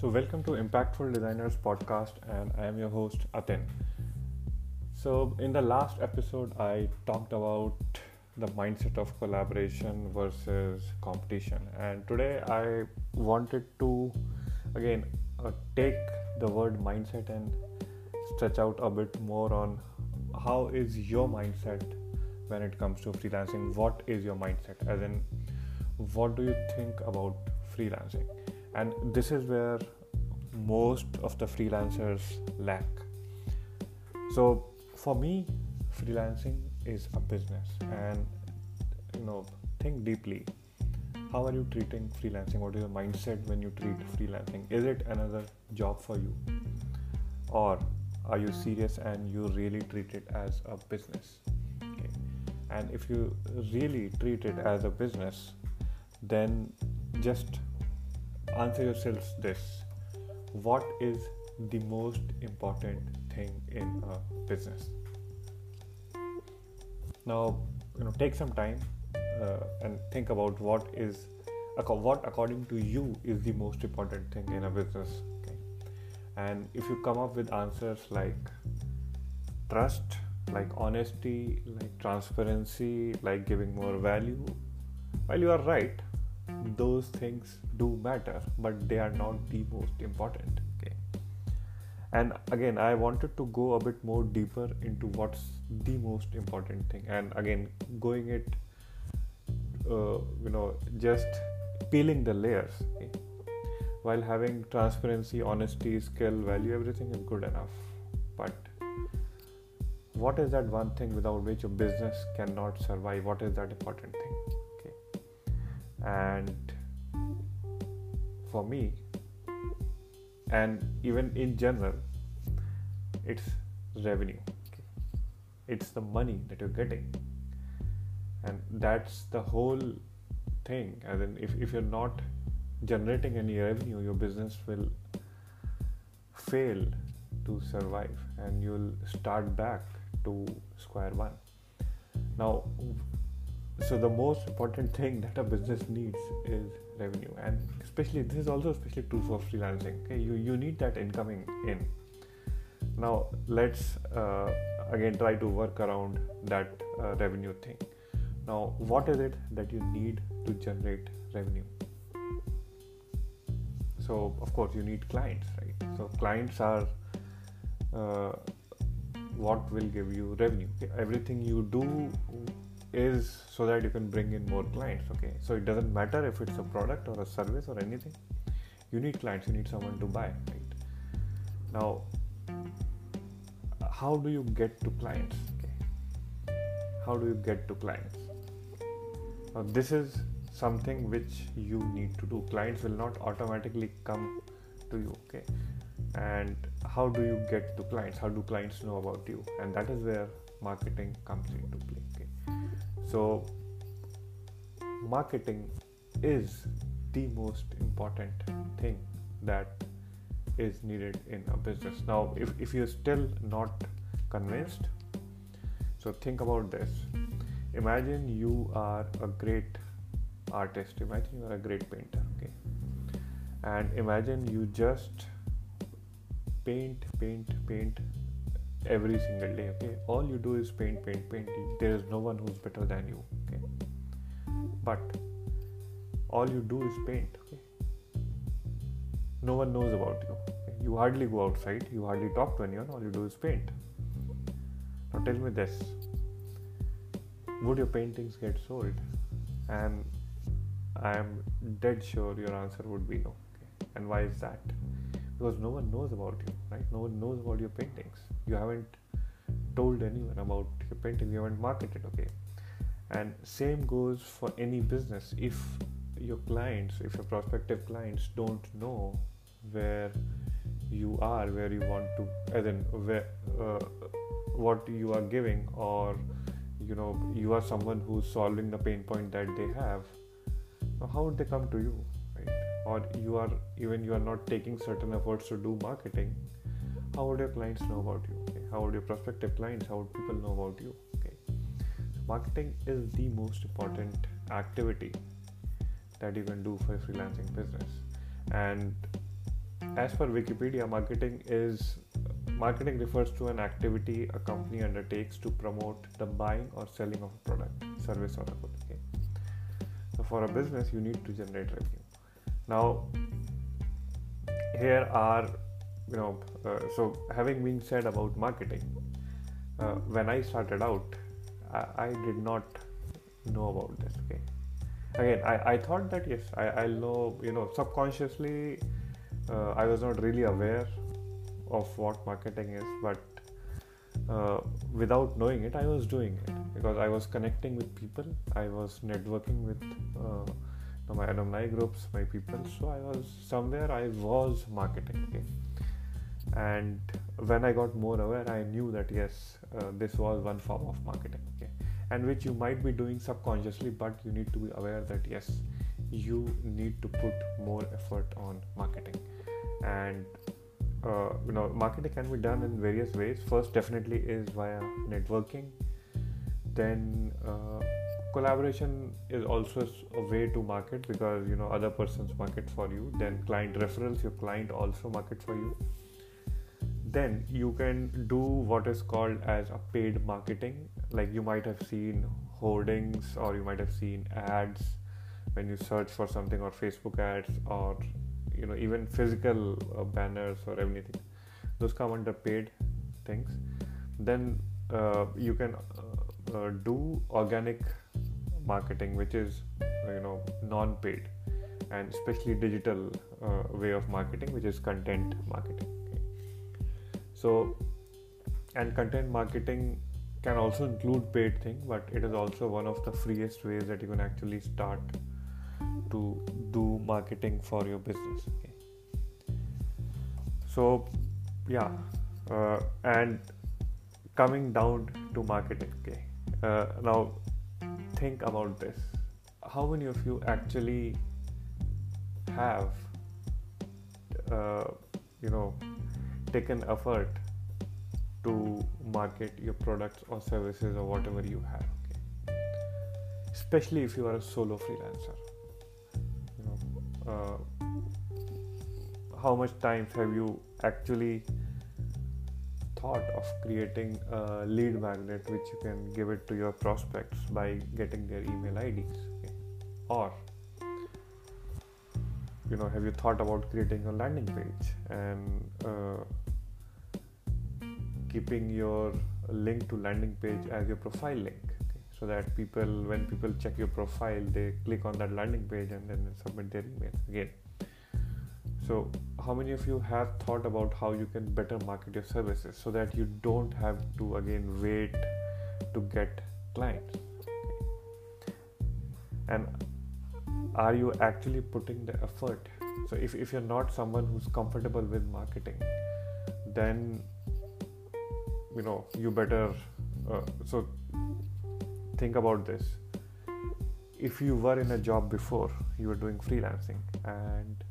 So, welcome to Impactful Designers podcast, and I am your host Atin. So, in the last episode, I talked about the mindset of collaboration versus competition, and today I wanted to again uh, take the word mindset and stretch out a bit more on how is your mindset when it comes to freelancing. What is your mindset? As in, what do you think about freelancing? And this is where most of the freelancers lack. So for me freelancing is a business. And you know think deeply. How are you treating freelancing? What is your mindset when you treat freelancing? Is it another job for you? Or are you serious and you really treat it as a business? Okay. and if you really treat it as a business then just answer yourselves this. What is the most important thing in a business? Now you know take some time uh, and think about what is what according to you is the most important thing in a business okay? And if you come up with answers like trust like honesty like transparency like giving more value well you are right those things do matter but they are not the most important. Okay. And again i wanted to go a bit more deeper into what's the most important thing. And again going it uh, you know just peeling the layers. Okay? while having transparency honesty skill value everything is good enough. But what is that one thing without which a business cannot survive? What is that important thing and for me and even in general it's revenue. It's the money that you're getting. And that's the whole thing. As in if, if you're not generating any revenue your business will fail to survive and you'll start back to square one. Now so the most important thing that a business needs is revenue. And especially this is also especially true for freelancing. Okay you you need that incoming in. Now let's uh, again try to work around that uh, revenue thing. Now what is it that you need to generate revenue? So of course you need clients right? So clients are uh, what will give you revenue. Everything you do is so that you can bring in more clients okay? So it doesn't matter if it's a product or a service or anything. You need clients you need someone to buy right? Now how do you get to clients okay? How do you get to clients? Now this is something which you need to do. Clients will not automatically come to you okay? And how do you get to clients? How do clients know about you? And that is where marketing comes into play so, marketing is the most important thing that is needed in a business. Now, if, if you're still not convinced, so think about this. Imagine you are a great artist, imagine you are a great painter, okay? And imagine you just paint, paint, paint every single day okay? All you do is paint paint paint there is no one who's better than you okay? But all you do is paint okay? No one knows about you okay? you hardly go outside you hardly talk to anyone all you do is paint. Now tell me this. Would your paintings get sold? And i am dead sure your answer would be no okay? and why is that because no one knows about you right? No one knows about your paintings. You haven't told anyone about your painting. You haven't marketed okay? And same goes for any business. If your clients if your prospective clients don't know where you are where you want to as in where uh, what you are giving or you know you are someone who's solving the pain point that they have how would they come to you or you are even you are not taking certain efforts to do marketing how would your clients know about you? Okay? how would your prospective clients how would people know about you? Okay. So marketing is the most important activity that you can do for a freelancing business. And as per wikipedia marketing is marketing refers to an activity a company undertakes to promote the buying or selling of a product service or a good okay? So for a business you need to generate revenue now here are you know uh, so having been said about marketing uh, when i started out I, I, did not know about this okay again i, I thought that yes I, i'll know you know subconsciously uh, i was not really aware of what marketing is but uh, without knowing it i was doing it because i was connecting with people i was networking with uh, my alumni groups my people. So i was somewhere i was marketing okay? And when i got more aware i knew that yes uh, this was one form of marketing okay? And which you might be doing subconsciously but you need to be aware that yes you need to put more effort on marketing. And uh, you know marketing can be done in various ways. First definitely is via networking. Then uh, collaboration is also a way to market because you know other persons market for you. Then client referrals your client also market for you. Then you can do what is called as a paid marketing. Like you might have seen hoardings or you might have seen ads when you search for something or facebook ads or you know even physical uh, banners or anything those come under paid things. Then uh, you can uh, uh do organic marketing which is you know non-paid and especially digital uh, way of marketing which is content marketing so and content marketing can also include paid thing but it is also one of the freest ways that you can actually start to do marketing for your business okay? So yeah uh, and coming down to marketing okay? Uh, now think about this how many of you actually have uh, you know taken effort to market your products or services or whatever you have okay? especially if you are a solo freelancer you know uh, how much times have you actually thought of creating a lead magnet which you can give it to your prospects by getting their email IDs okay? or you know have you thought about creating a landing page and uh, keeping your link to landing page as your profile link so that people when people check your profile they click on that landing page and then submit their email again so how many of you have thought about how you can better market your services so that you don't have to again wait to get clients? And are you actually putting the effort? So if, if you're not someone who's comfortable with marketing then you know you better uh, so think about this. If you were in a job before you were doing freelancing and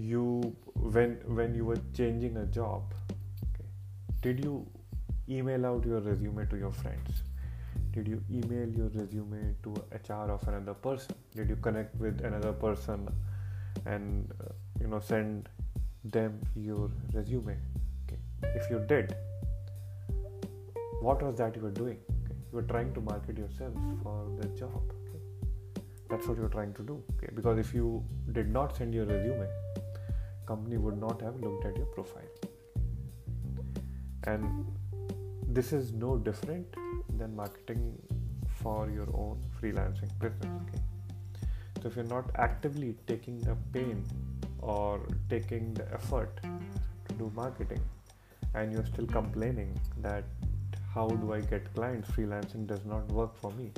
you when when you were changing a job okay, did you email out your resume to your friends did you email your resume to hr of another person did you connect with another person and uh, you know send them your resume okay if you did what was that you were doing okay? you were trying to market yourself for the job okay? that's what you were trying to do okay because if you did not send your resume company would not have looked at your profile and this is no different than marketing for your own freelancing business okay so if you're not actively taking the pain or taking the effort to do marketing and you're still complaining that how do I get clients? Freelancing does not work for me.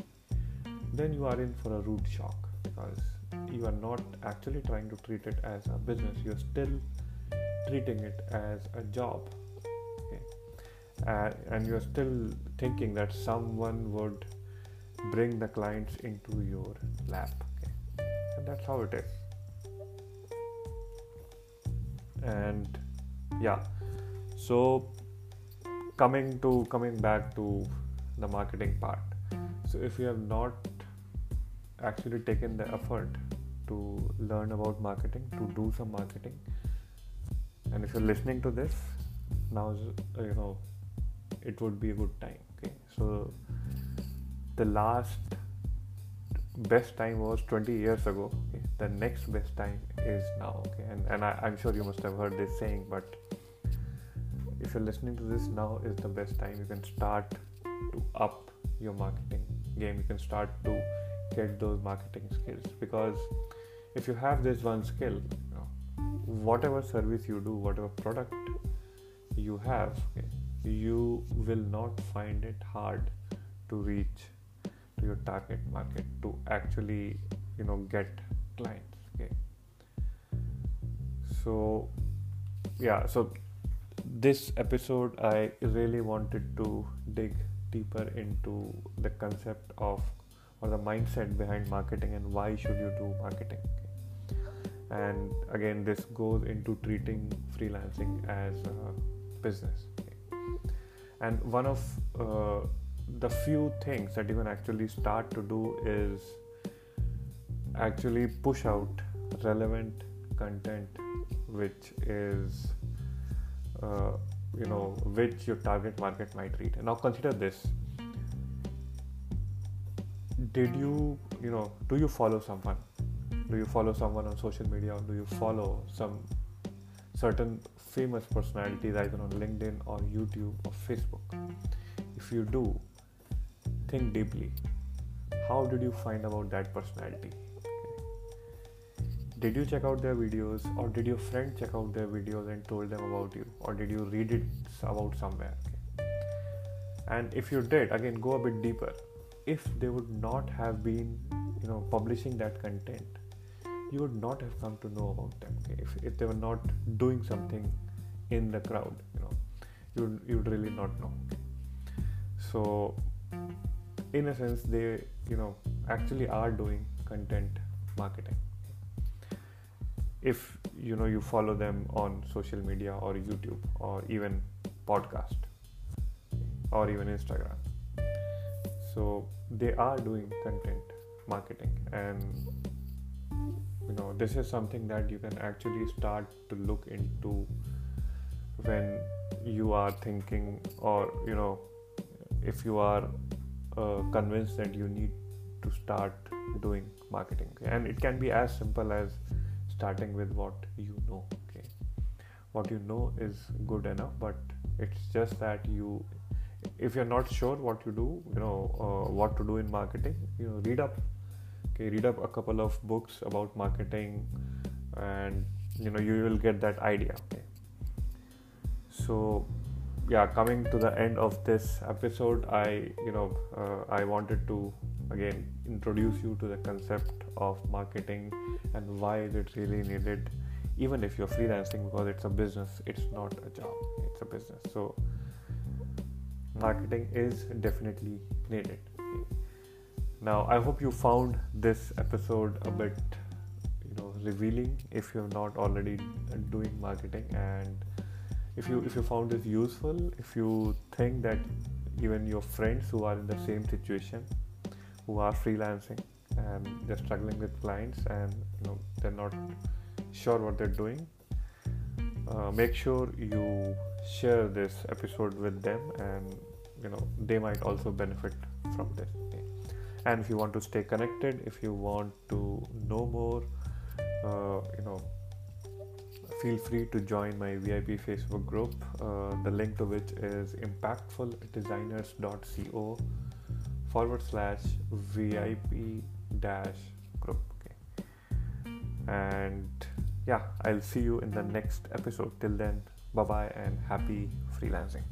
Then you are in for a rude shock because you are not actually trying to treat it as a business, you're still treating it as a job. Okay? Uh, and you're still thinking that someone would bring the clients into your lap. Okay? And that's how it is. And yeah, so coming to coming back to the marketing part so if you have not actually taken the effort to learn about marketing to do some marketing. And if you're listening to this now you know it would be a good time okay? So the last best time was 20 years ago okay? the next best time is now okay? And, and I, i'm sure you must have heard this saying but if you're listening to this now is the best time you can start to up your marketing game you can start to get those marketing skills. Because if you have this one skill you know, whatever service you do whatever product you have you will not find it hard to reach to your target market to actually you know get clients okay. So yeah so this episode i really wanted to dig deeper into the concept of or the mindset behind marketing and why should you do marketing. And again this goes into treating freelancing as a business. And one of uh, the few things that you can actually start to do is actually push out relevant content which is uh, you know which your target market might read And now consider this. Did you you know do you follow someone? Do you follow someone on social media or do you follow some certain famous personalities either on linkedin or youtube or facebook? If you do think deeply. How did you find about that personality did you check out their videos or did your friend check out their videos and told them about you? Or did you read it about somewhere? Okay? and if you did again go a bit deeper. If they would not have been you know publishing that content you would not have come to know about them okay? if, if they were not doing something in the crowd you know you would, you would really not know. So in a sense they you know actually are doing content marketing if you know you follow them on social media or youtube or even podcast or even instagram. So they are doing content marketing and you know this is something that you can actually start to look into when you are thinking or you know if you are uh, convinced that you need to start doing marketing. And it can be as simple as starting with what you know okay? What you know is good enough but it's just that you if you're not sure what you do you know uh, what to do in marketing you know read up okay? Read up a couple of books about marketing and you know you will get that idea okay? So yeah coming to the end of this episode i you know uh, i wanted to again introduce you to the concept of marketing and why is it really needed even if you're freelancing because it's a business it's not a job it's a business. So marketing is definitely needed. Now i hope you found this episode a bit you know revealing if you're not already doing marketing and if you if you found this useful if you think that even your friends who are in the same situation who are freelancing and they're struggling with clients and you know they're not sure what they're doing. Uh, make sure you share this episode with them and you know they might also benefit from this. And if you want to stay connected if you want to know more uh, you know feel free to join my vip facebook group. Uh, the link to which is impactfuldesigners.co forward slash VIP dash group. Okay. And yeah, I'll see you in the next episode. Till then, bye bye and happy freelancing.